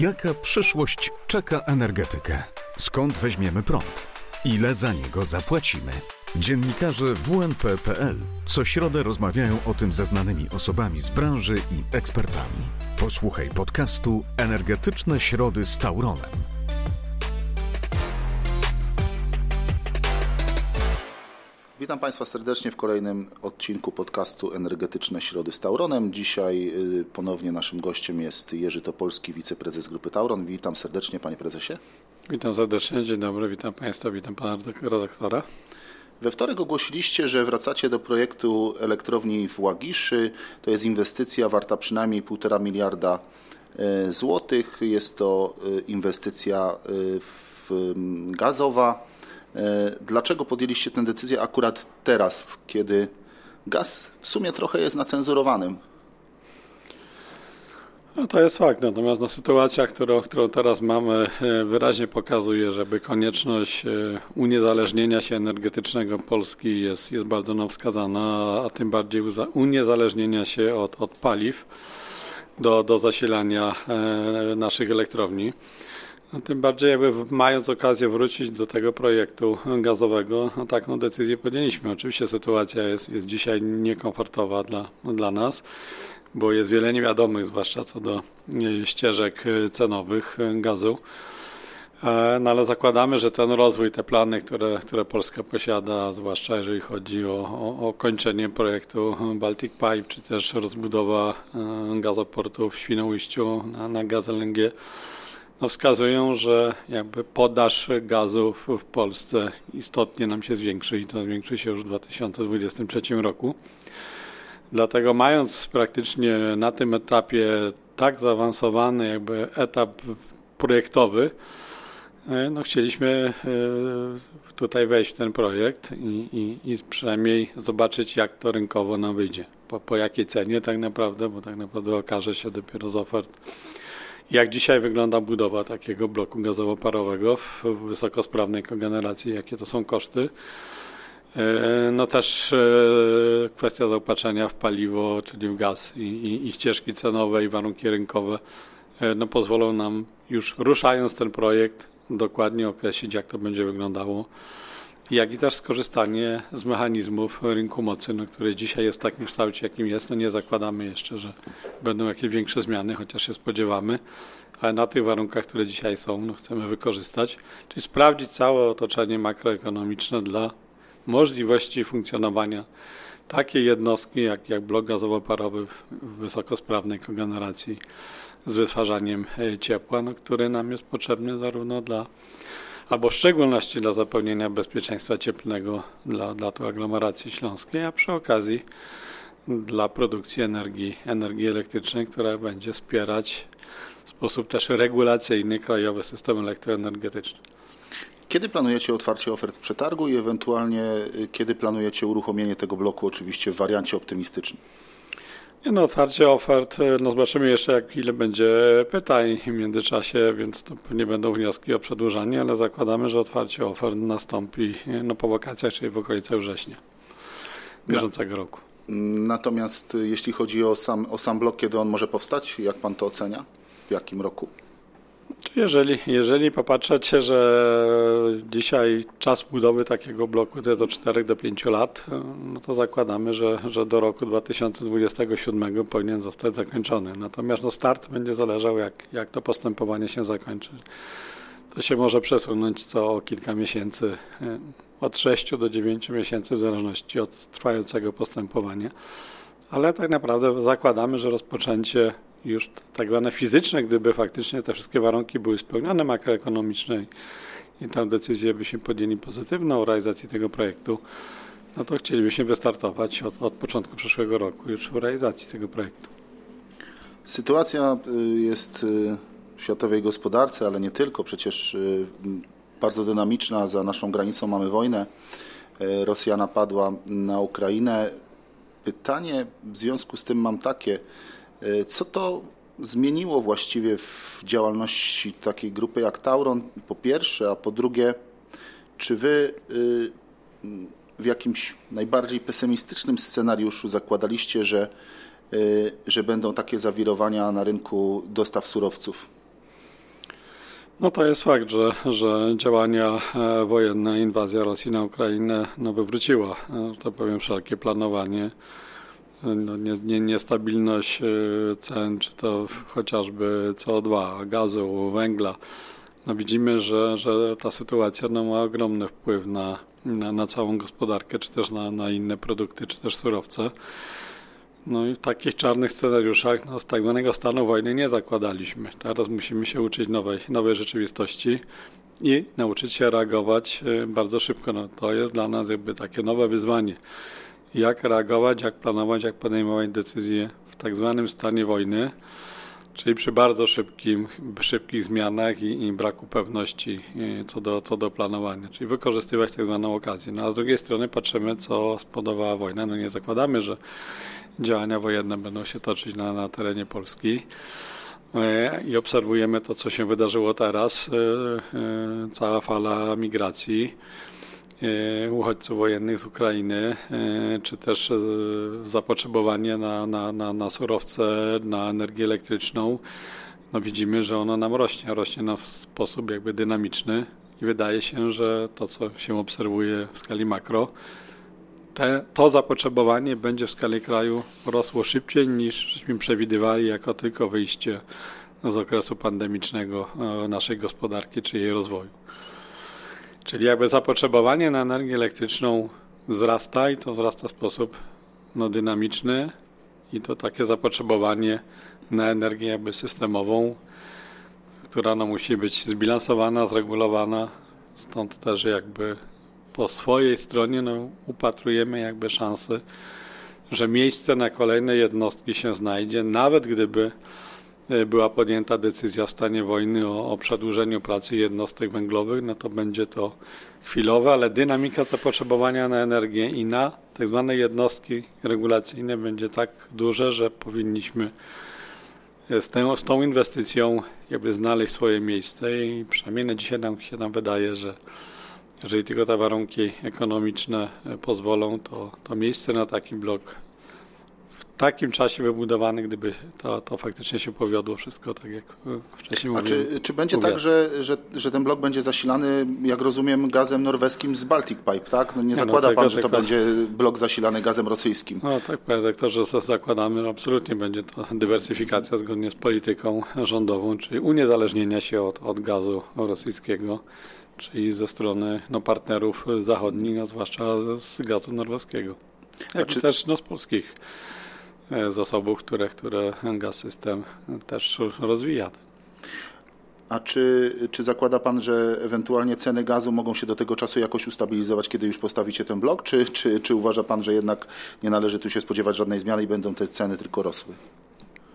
Jaka przyszłość czeka energetykę? Skąd weźmiemy prąd? Ile za niego zapłacimy? Dziennikarze WNP.pl co środę rozmawiają o tym ze znanymi osobami z branży i ekspertami. Posłuchaj podcastu Energetyczne Środy z Tauronem. Witam Państwa serdecznie w kolejnym odcinku podcastu Energetyczne Środy z Tauronem. Dzisiaj y, ponownie naszym gościem jest Jerzy Topolski, wiceprezes Grupy Tauron. Witam serdecznie Panie Prezesie. Witam serdecznie, dzień dobry, witam Państwa, witam Pana redaktora. We wtorek ogłosiliście, że wracacie do projektu elektrowni w Łagiszy. To jest inwestycja warta przynajmniej 1,5 miliarda y, złotych. Jest to y, inwestycja gazowa dlaczego podjęliście tę decyzję akurat teraz, kiedy gaz w sumie trochę jest nacenzurowanym? No to jest fakt, natomiast no, sytuacja, którą, którą teraz mamy, e, wyraźnie pokazuje, żeby konieczność e, uniezależnienia się energetycznego Polski jest, jest bardzo no wskazana, a tym bardziej uniezależnienia się od, od paliw do, do zasilania naszych elektrowni. Tym bardziej jakby mając okazję wrócić do tego projektu gazowego, no, taką decyzję podjęliśmy. Oczywiście sytuacja jest, jest dzisiaj niekomfortowa dla, dla nas, bo jest wiele niewiadomych, zwłaszcza co do e, ścieżek e, cenowych e, gazu. No ale zakładamy, że ten rozwój, te plany, które, które Polska posiada, zwłaszcza jeżeli chodzi o, o, o kończenie projektu Baltic Pipe, czy też rozbudowa gazoportu w Świnoujściu na, na gaz LNG, no wskazują, że jakby podaż gazu w, Polsce istotnie nam się zwiększy i to zwiększy się już w 2023 roku. Dlatego mając praktycznie na tym etapie tak zaawansowany jakby etap projektowy, e, no chcieliśmy e, tutaj wejść w ten projekt i, i, i przynajmniej zobaczyć, jak to rynkowo nam wyjdzie. Po, po jakiej cenie tak naprawdę, bo tak naprawdę okaże się dopiero z ofert jak dzisiaj wygląda budowa takiego bloku gazowo-parowego w wysokosprawnej kogeneracji, jakie to są koszty. E, no też e, kwestia zaopatrzenia w paliwo, czyli w gaz i, i, i ścieżki cenowe i warunki rynkowe e, no pozwolą nam już ruszając ten projekt dokładnie określić, jak to będzie wyglądało jak i też skorzystanie z mechanizmów rynku mocy, no, który dzisiaj jest w takim kształcie, jakim jest. No nie zakładamy jeszcze, że będą jakieś większe zmiany, chociaż się spodziewamy, ale na tych warunkach, które dzisiaj są, no, chcemy wykorzystać, czyli sprawdzić całe otoczenie makroekonomiczne dla możliwości funkcjonowania takiej jednostki jak, jak blok gazowo-parowy w wysokosprawnej kogeneracji z wytwarzaniem ciepła, no, który nam jest potrzebny zarówno dla albo w szczególności dla zapewnienia bezpieczeństwa cieplnego dla, dla tej aglomeracji śląskiej, a przy okazji dla produkcji energii, energii elektrycznej, która będzie wspierać w sposób też regulacyjny krajowy system elektroenergetyczny. Kiedy planujecie otwarcie ofert z przetargu i ewentualnie y, kiedy planujecie uruchomienie tego bloku, oczywiście w wariancie optymistycznym? No, otwarcie ofert, e, no zobaczymy jeszcze, jak ile będzie pytań w międzyczasie, więc to nie będą wnioski o przedłużanie, ale zakładamy, że otwarcie ofert nastąpi e, no, po wakacjach, czyli w okolicach września bieżącego roku. Natomiast e, jeśli chodzi o sam, o sam blok, kiedy on może powstać, jak pan to ocenia? W jakim roku? Jeżeli, jeżeli popatrzycie, że dzisiaj czas budowy takiego bloku to jest od 4 do 5 lat, no to zakładamy, że, że do roku 2027 powinien zostać zakończony. Natomiast no start będzie zależał, jak, jak to postępowanie się zakończy. To się może przesunąć co kilka miesięcy, e, od 6 do 9 miesięcy, w zależności od trwającego postępowania. Ale tak naprawdę zakładamy, że rozpoczęcie już tak zwane fizyczne, gdyby faktycznie te wszystkie warunki były spełnione makroekonomiczne i tę decyzję byśmy podjęli pozytywną o realizacji tego projektu, no to chcielibyśmy wystartować od, od początku przyszłego roku już w realizacji tego projektu. Sytuacja y, jest y, w światowej gospodarce, ale nie tylko, przecież y, bardzo dynamiczna. Za naszą granicą mamy wojnę. Rosja napadła na Ukrainę. Pytanie w związku z tym mam takie, co to zmieniło właściwie w działalności takiej grupy jak Tauron, po pierwsze, a po drugie, czy wy y, w jakimś najbardziej pesymistycznym scenariuszu zakładaliście, że, y, że będą takie zawirowania na rynku dostaw surowców? No to jest fakt, że, że działania e, wojenne, inwazja Rosji na Ukrainę no, wywróciła, e, że tak powiem, wszelkie planowanie. No, nie, nie, niestabilność e, cen, czy to chociażby CO2, gazu, węgla. No widzimy, że, że ta sytuacja no, ma ogromny wpływ na, na, na całą gospodarkę, czy też na, na inne produkty, czy też surowce. No i w takich czarnych scenariuszach no, z tak zwanego stanu wojny nie zakładaliśmy. Teraz musimy się uczyć nowej, nowej rzeczywistości i nauczyć się reagować y, bardzo szybko. No, to jest dla nas jakby takie nowe wyzwanie. Jak reagować, jak planować, jak podejmować decyzje w tak zwanym stanie wojny, czyli przy bardzo szybkim, szybkich zmianach i, i braku pewności y, co do, co do planowania, czyli wykorzystywać tak zwaną okazję. No a z drugiej strony patrzymy, co spodobała wojna. No nie zakładamy, że działania wojenne będą się toczyć na, na terenie Polski e, i obserwujemy to, co się wydarzyło teraz. E, e, cała fala migracji uchodźców wojennych z Ukrainy, czy też zapotrzebowanie na, na, na, na surowce, na energię elektryczną. No widzimy, że ono nam rośnie, rośnie na sposób jakby dynamiczny i wydaje się, że to, co się obserwuje w skali makro, te, to zapotrzebowanie będzie w skali kraju rosło szybciej niż żeśmy przewidywali jako tylko wyjście z okresu pandemicznego naszej gospodarki czy jej rozwoju. Czyli jakby zapotrzebowanie na energię elektryczną wzrasta i to wzrasta w sposób no, dynamiczny i to takie zapotrzebowanie na energię jakby systemową, która no, musi być zbilansowana, zregulowana, stąd też jakby po swojej stronie no, upatrujemy jakby szansy, że miejsce na kolejne jednostki się znajdzie, nawet gdyby była podjęta decyzja w stanie wojny o, o przedłużeniu pracy jednostek węglowych, no to będzie to chwilowe, ale dynamika zapotrzebowania na energię i na tak zwane jednostki regulacyjne będzie tak duże, że powinniśmy e, z, z tą inwestycją jakby znaleźć swoje miejsce i przynajmniej na dzisiaj nam się nam wydaje, że jeżeli tylko te warunki ekonomiczne e, pozwolą, to, to miejsce na taki blok takim czasie wybudowany, gdyby to, to faktycznie się powiodło wszystko, tak jak e, wcześniej A mówiłem. Czy, czy będzie tak, że, że, że ten blok będzie zasilany, jak rozumiem, gazem norweskim z Baltic Pipe, tak? No nie, nie no, zakłada no, pan, że to będzie blok zasilany gazem rosyjskim? No tak, panie rektorze, zakładamy, absolutnie będzie to dywersyfikacja zgodnie z polityką rządową, czyli uniezależnienia się od, od gazu rosyjskiego czyli ze strony no, partnerów zachodnich, a zwłaszcza z gazu norweskiego. Jak czy... też no, z polskich zasobów, które, które gaz system też rozwija. A czy, czy zakłada Pan, że ewentualnie ceny gazu mogą się do tego czasu jakoś ustabilizować, kiedy już postawicie ten blok, czy, czy, czy uważa Pan, że jednak nie należy tu się spodziewać żadnej zmiany i będą te ceny tylko rosły?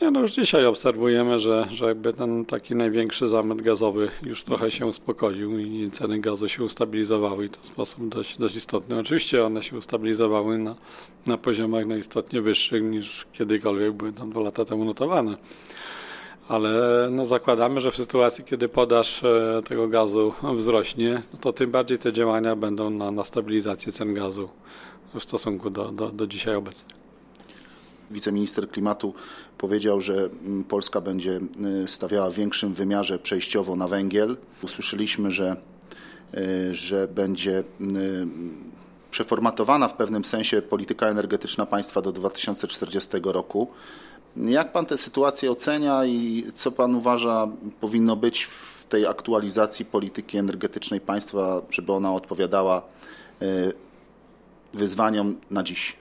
Nie, no już dzisiaj obserwujemy, że, że jakby ten taki największy zamęt gazowy już trochę się uspokoił i ceny gazu się ustabilizowały i to w sposób dość, dość istotny. Oczywiście one się ustabilizowały na, na poziomach no istotnie wyższych niż kiedykolwiek były tam dwa lata temu notowane. Ale no zakładamy, że w sytuacji, kiedy podaż e, tego gazu wzrośnie, no to tym bardziej te działania będą na, na stabilizację cen gazu w stosunku do, do, do dzisiaj obecnych wiceminister klimatu powiedział, że mm, Polska będzie y, stawiała w większym wymiarze przejściowo na węgiel. Usłyszeliśmy, że, y, że będzie y, przeformatowana w pewnym sensie polityka energetyczna państwa do 2040 roku. Jak pan tę sytuację ocenia i co pan uważa powinno być w tej aktualizacji polityki energetycznej państwa, żeby ona odpowiadała wyzwaniom na dziś?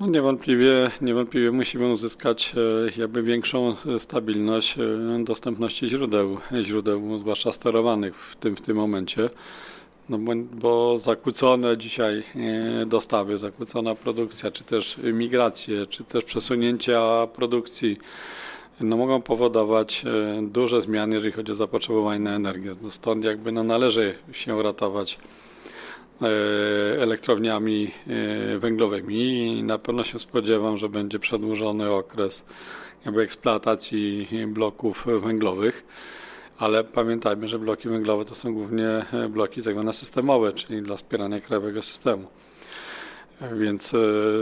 No niewątpliwie, niewątpliwie musimy uzyskać e, jakby większą stabilność e, dostępności źródeł, źródeł zwłaszcza sterowanych w tym, w tym momencie. No bo, bo zakłócone dzisiaj e, dostawy, zakłócona produkcja, czy też migracje, czy też przesunięcia produkcji no mogą powodować duże zmiany, jeżeli chodzi o zapotrzebowanie na energię. No stąd jakby no należy się ratować E, elektrowniami e, węglowymi i na pewno się spodziewam, że będzie przedłużony okres jakby eksploatacji bloków węglowych. Ale pamiętajmy, że bloki węglowe to są głównie e, bloki tak zwane systemowe, czyli dla wspierania krajowego systemu. Więc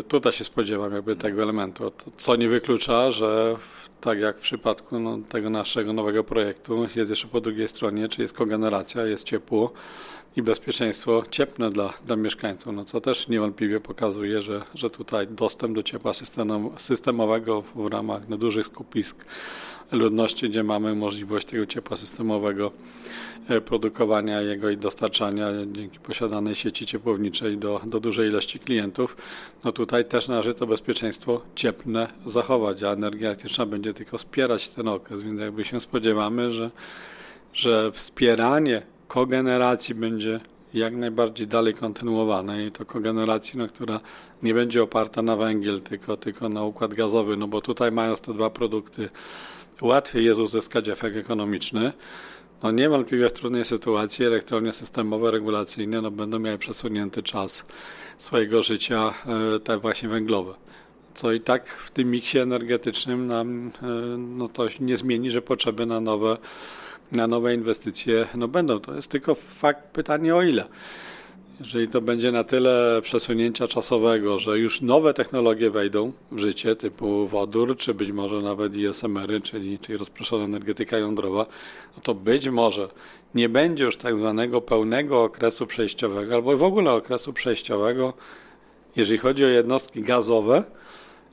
tutaj się spodziewam jakby tego elementu, co nie wyklucza, że tak jak w przypadku no, tego naszego nowego projektu, jest jeszcze po drugiej stronie, czy jest kogeneracja, jest ciepło i bezpieczeństwo cieplne dla, dla mieszkańców, no co też niewątpliwie pokazuje, że, że tutaj dostęp do ciepła systemowego w ramach no, dużych skupisk ludności, gdzie mamy możliwość tego ciepła systemowego e, produkowania jego i dostarczania dzięki posiadanej sieci ciepłowniczej do, do dużej ilości klientów, no tutaj też należy to bezpieczeństwo cieplne zachować, a energia elektryczna będzie tylko wspierać ten okres, więc jakby się spodziewamy, że, że wspieranie kogeneracji będzie jak najbardziej dalej kontynuowane i to kogeneracji, no, która nie będzie oparta na węgiel, tylko, tylko na układ gazowy, no bo tutaj mając te dwa produkty łatwiej jest uzyskać efekt ekonomiczny. No niewątpliwie w trudnej sytuacji elektrownie systemowe, regulacyjne no będą miały przesunięty czas swojego życia, e, te właśnie węglowe. Co i tak w tym miksie energetycznym nam e, no to nie zmieni, że potrzeby na nowe, na nowe inwestycje no będą. To jest tylko fakt pytanie o ile. Jeżeli to będzie na tyle przesunięcia czasowego, że już nowe technologie wejdą w życie, typu wodór, czy być może nawet ISMR-y, czyli, czyli rozproszona energetyka jądrowa, no to być może nie będzie już tak zwanego pełnego okresu przejściowego, albo w ogóle okresu przejściowego, jeżeli chodzi o jednostki gazowe,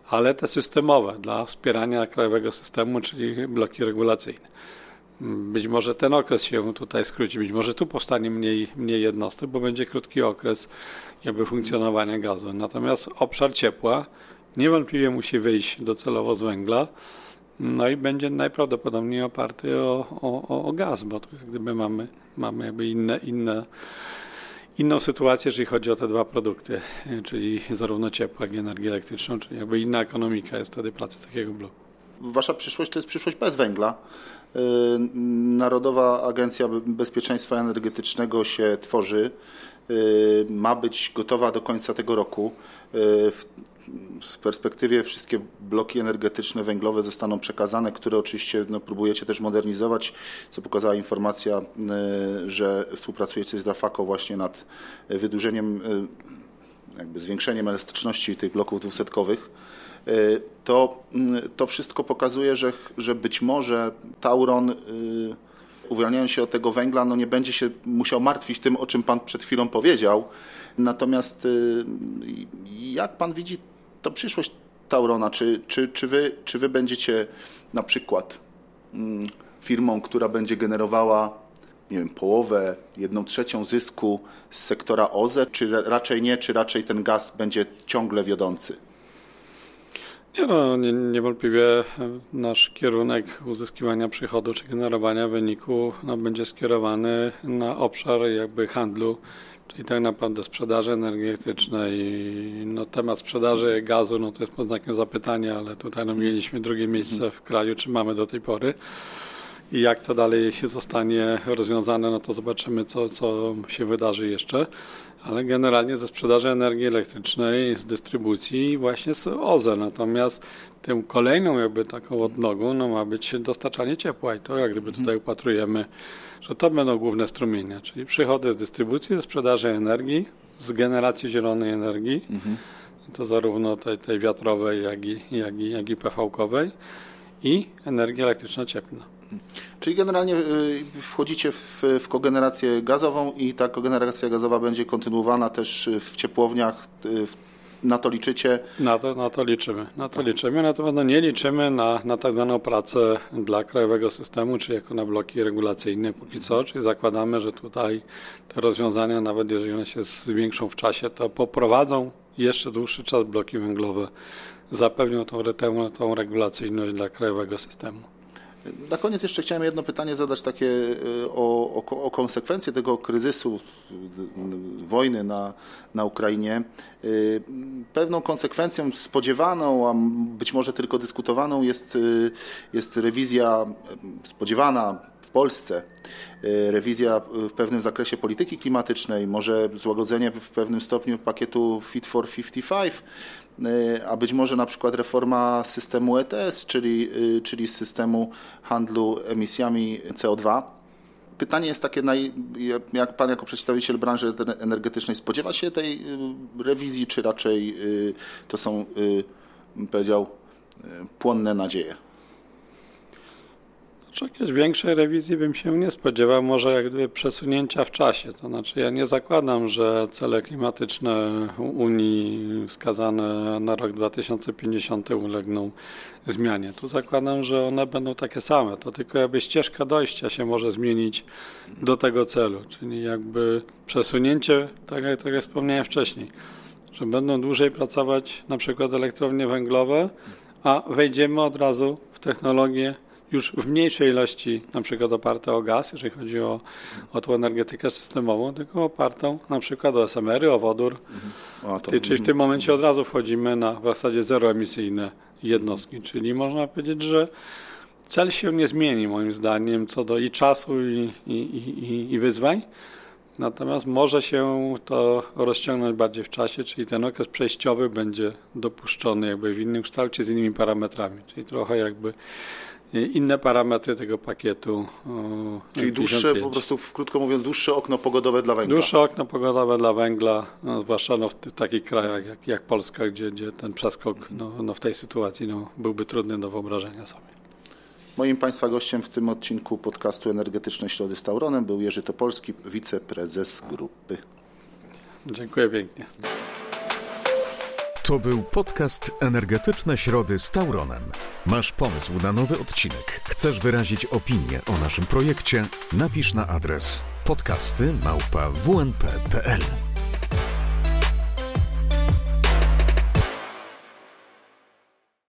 ale te systemowe dla wspierania krajowego systemu, czyli bloki regulacyjne. Być może ten okres się tutaj skróci, być może tu powstanie mniej, mniej jednostek, bo będzie krótki okres jakby funkcjonowania gazu. Natomiast obszar ciepła niewątpliwie musi wyjść docelowo z węgla, no i będzie najprawdopodobniej oparty o, o, o gaz, bo tu jak gdyby mamy, mamy jakby inne, inne, inną sytuację, jeżeli chodzi o te dwa produkty, czyli zarówno ciepło, jak i energię elektryczną, czyli jakby inna ekonomika jest wtedy pracy takiego bloku. Wasza przyszłość to jest przyszłość bez węgla. Y, Narodowa Agencja Bezpieczeństwa Energetycznego się tworzy. Y, ma być gotowa do końca tego roku. Y, w perspektywie wszystkie bloki energetyczne węglowe zostaną przekazane, które oczywiście no, próbujecie też modernizować, co pokazała informacja, że współpracujecie z Rafako właśnie nad wydłużeniem, jakby zwiększeniem elastyczności tych bloków dwusetkowych. Y, to, mm, to wszystko pokazuje, że, że być może Tauron y, uwalniając się od tego węgla, no nie będzie się musiał martwić tym, o czym Pan przed chwilą powiedział. Natomiast y, jak Pan widzi to przyszłość Taurona? Czy, czy, czy, wy, czy wy będziecie na przykład mm, firmą, która będzie generowała nie wiem, połowę, jedną trzecią zysku z sektora OZE, czy raczej nie, czy raczej ten gaz będzie ciągle wiodący? Nie no, nie, niewątpliwie nasz kierunek uzyskiwania przychodu czy generowania wyniku no, będzie skierowany na obszar jakby handlu, czyli tak naprawdę sprzedaży energetycznej. No, temat sprzedaży gazu no, to jest pod znakiem zapytania, ale tutaj no, mieliśmy drugie miejsce w kraju, czy mamy do tej pory. I jak to dalej się zostanie rozwiązane, no to zobaczymy, co, co się wydarzy jeszcze. Ale generalnie ze sprzedaży energii elektrycznej, z dystrybucji właśnie z OZE. Natomiast tym kolejną jakby taką odnogą no, ma być dostarczanie ciepła i to jak gdyby tutaj upatrujemy, że to będą główne strumienia, czyli przychody z dystrybucji, ze sprzedaży energii, z generacji zielonej energii, mhm. to zarówno tej, tej wiatrowej, jak i, jak i, jak i PV-kowej i energii elektryczno-cieplna. Czyli generalnie y, wchodzicie w, w kogenerację gazową i ta kogeneracja gazowa będzie kontynuowana też w ciepłowniach. Y, na to liczycie? Na to, na to liczymy. Na to liczymy. Natomiast no nie liczymy na, na tak zwaną pracę dla krajowego systemu, czy jako na bloki regulacyjne póki co. Czyli zakładamy, że tutaj te rozwiązania, nawet jeżeli one się zwiększą w czasie, to poprowadzą jeszcze dłuższy czas bloki węglowe. Zapewnią tą, tą, tą regulacyjność dla krajowego systemu. Na koniec jeszcze chciałem jedno pytanie zadać takie e, o, o, o konsekwencje tego kryzysu wojny na, na Ukrainie. E, pewną konsekwencją spodziewaną, a być może tylko dyskutowaną jest, e, jest rewizja spodziewana Polsce, rewizja w pewnym zakresie polityki klimatycznej, może złagodzenie w pewnym stopniu pakietu Fit for 55, Y, a być może na przykład reforma systemu ETS, czyli, y, czyli systemu handlu emisjami CO2. Pytanie jest takie, jak Pan jako przedstawiciel branży energetycznej spodziewa się tej y, rewizji, czy raczej to są, powiedział, płonne nadzieje? Jeszcze jakiejś większej rewizji bym się nie spodziewał, może jak gdyby przesunięcia w czasie. To znaczy ja nie zakładam, że cele klimatyczne Unii wskazane na rok 2050 ulegną zmianie. Tu zakładam, że one będą takie same. To tylko jakby ścieżka dojścia się może zmienić do tego celu, czyli jakby przesunięcie, tak jak, tak jak wspomniałem wcześniej, że będą dłużej pracować na przykład elektrownie węglowe, a wejdziemy od razu w technologię już w mniejszej ilości, na przykład oparte o gaz, jeżeli chodzi o, o tą energetykę systemową, tylko opartą na przykład o SMR-y, o wodór. Mhm. to, czyli w tym momencie od razu wchodzimy na w zasadzie zeroemisyjne jednostki, czyli można powiedzieć, że cel się nie zmieni moim zdaniem co do i czasu i, i, i, i wyzwań, natomiast może się to rozciągnąć bardziej w czasie, czyli ten okres przejściowy będzie dopuszczony jakby w innym kształcie z innymi parametrami, czyli trochę jakby inne parametry tego pakietu. Czyli dłuższe, po prostu krótko mówiąc, dłuższe okno pogodowe dla węgla. Dłuższe okno pogodowe dla węgla, no, zwłaszcza no, w, w, takich krajach jak, jak Polska, gdzie, gdzie ten przeskok no, no, w tej sytuacji no, byłby trudny do wyobrażenia sobie. Moim Państwa gościem w tym odcinku podcastu Energetyczne Środy z Tauronem był Jerzy Topolski, wiceprezes grupy. Dziękuję pięknie. To był podcast Energetyczne Środy z Tauronem. Masz pomysł na nowy odcinek? Chcesz wyrazić opinię o naszym projekcie? Napisz na adres podcasty małpa wnp.pl